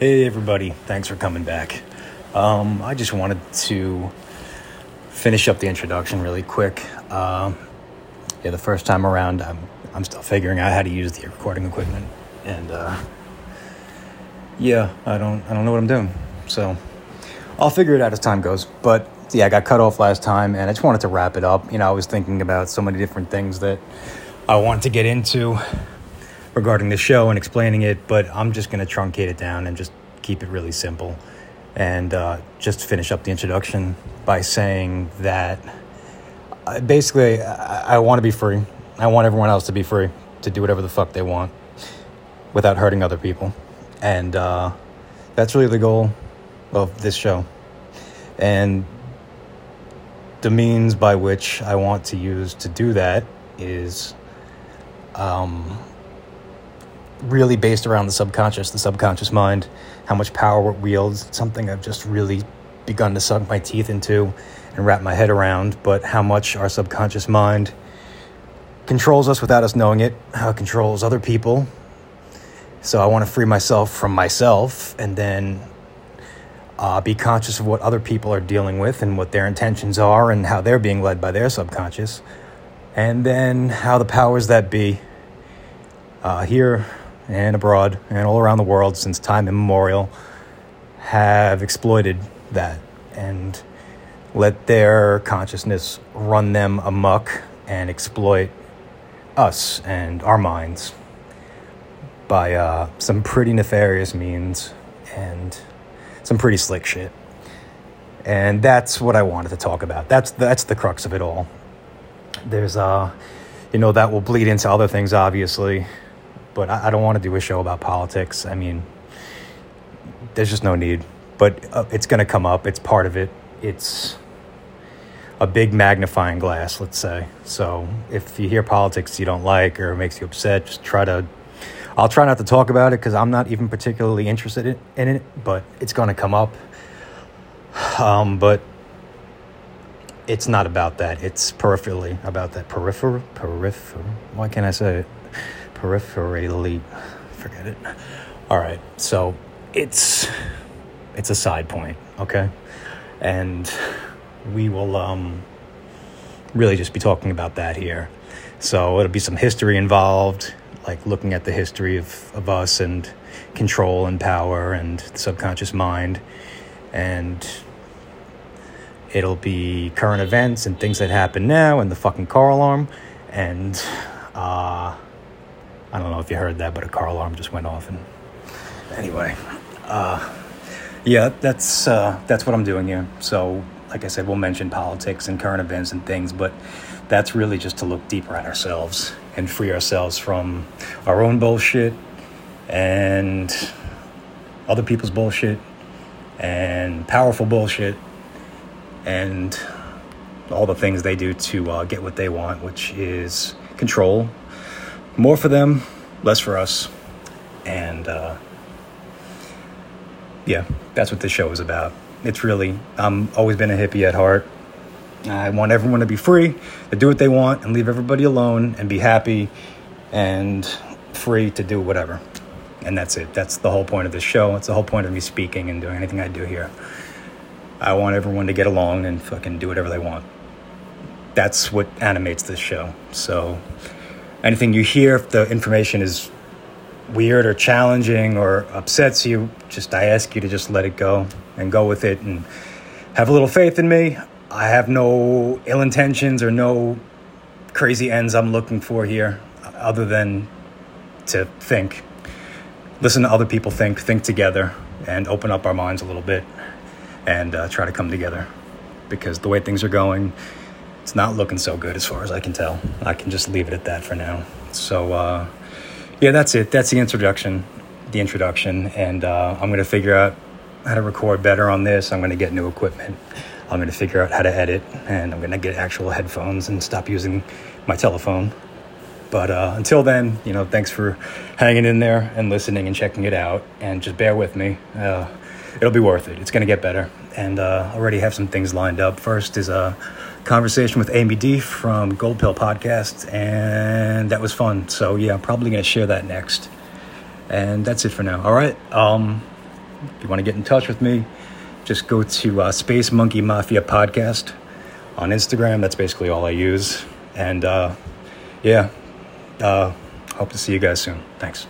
Hey, everybody. Thanks for coming back. Um, I just wanted to finish up the introduction really quick. Uh, yeah, the first time around, I'm, I'm still figuring out how to use the recording equipment. And uh, yeah, I don't, I don't know what I'm doing. So I'll figure it out as time goes. But yeah, I got cut off last time, and I just wanted to wrap it up. You know, I was thinking about so many different things that I wanted to get into regarding the show and explaining it, but I'm just going to truncate it down and just keep it really simple. And uh, just finish up the introduction by saying that uh, basically, I, I want to be free. I want everyone else to be free to do whatever the fuck they want without hurting other people. And uh, that's really the goal of this show. And the means by which I want to use to do that is um, really based around the subconscious, the subconscious mind, how much power it wields. It's something I've just really begun to sunk my teeth into and wrap my head around, but how much our subconscious mind controls us without us knowing it, how it controls other people. So I want to free myself from myself and then uh, be conscious of what other people are dealing with and what their intentions are and how they're being led by their subconscious. And then how the powers that be uh, here and abroad and all around the world since time immemorial have exploited that and let their consciousness run them amuck and exploit us and our minds by uh, some pretty nefarious means and some pretty slick shit. And that's what I wanted to talk about. That's that's the crux of it all. There's uh you know that will bleed into other things obviously but I, I don't want to do a show about politics. I mean, there's just no need. But uh, it's going to come up. It's part of it. It's a big magnifying glass, let's say. So if you hear politics you don't like or makes you upset, just try to. I'll try not to talk about it because I'm not even particularly interested in, in it, but it's going to come up. Um, but it's not about that. It's peripherally about that. Peripheral? Peripheral? Why can't I say it? Peripherally forget it. All right so it's it's a side point okay? And we will um really just be talking about that here. So it'll be some history involved like looking at the history of, of us and control and power and subconscious mind. And it'll be current events and things that happen now and the fucking car alarm. And uh I don't know if you heard that, but a car alarm just went off. And anyway, uh, yeah, that's uh, that's what I'm doing here. So, like I said, we'll mention politics and current events and things, but that's really just to look deeper at ourselves and free ourselves from our own bullshit and other people's bullshit and powerful bullshit and all the things they do to uh, get what they want, which is control more for them, less for us. And uh, yeah, that's what this show is about. It's really, I'm always been a hippie at heart. I want everyone to be free, to do what they want, and leave everybody alone and be happy and free to do whatever. And that's it. That's the whole point of this show. It's the whole point of me speaking and doing anything I do here. I want everyone to get along and fucking do whatever they want. That's what animates this show. So, anything you hear, if the information is weird or challenging or upsets you, just I ask you to just let it go and go with it and have a little faith in me. I have no ill intentions or no crazy ends I'm looking for here other than to think. Listen to other people think, think together, and open up our minds a little bit and uh, try to come together. Because the way things are going, it's not looking so good as far as I can tell. I can just leave it at that for now. So, uh, yeah, that's it. That's the introduction. The introduction, and uh, I'm gonna figure out how to record better on this. I'm gonna get new equipment. I'm gonna figure out how to edit, and I'm gonna get actual headphones and stop using my telephone. But uh, until then, you know, thanks for hanging in there and listening and checking it out. And just bear with me. Uh, it'll be worth it. It's going to get better. And uh, already have some things lined up. First is a conversation with Amy D from Gold Pill Podcast, and that was fun. So yeah, probably going to share that next. And that's it for now. All right. Um, If you want to get in touch with me, just go to uh, Space Monkey Mafia Podcast on Instagram. That's basically all I use. And uh, yeah, uh, hope to see you guys soon. Thanks.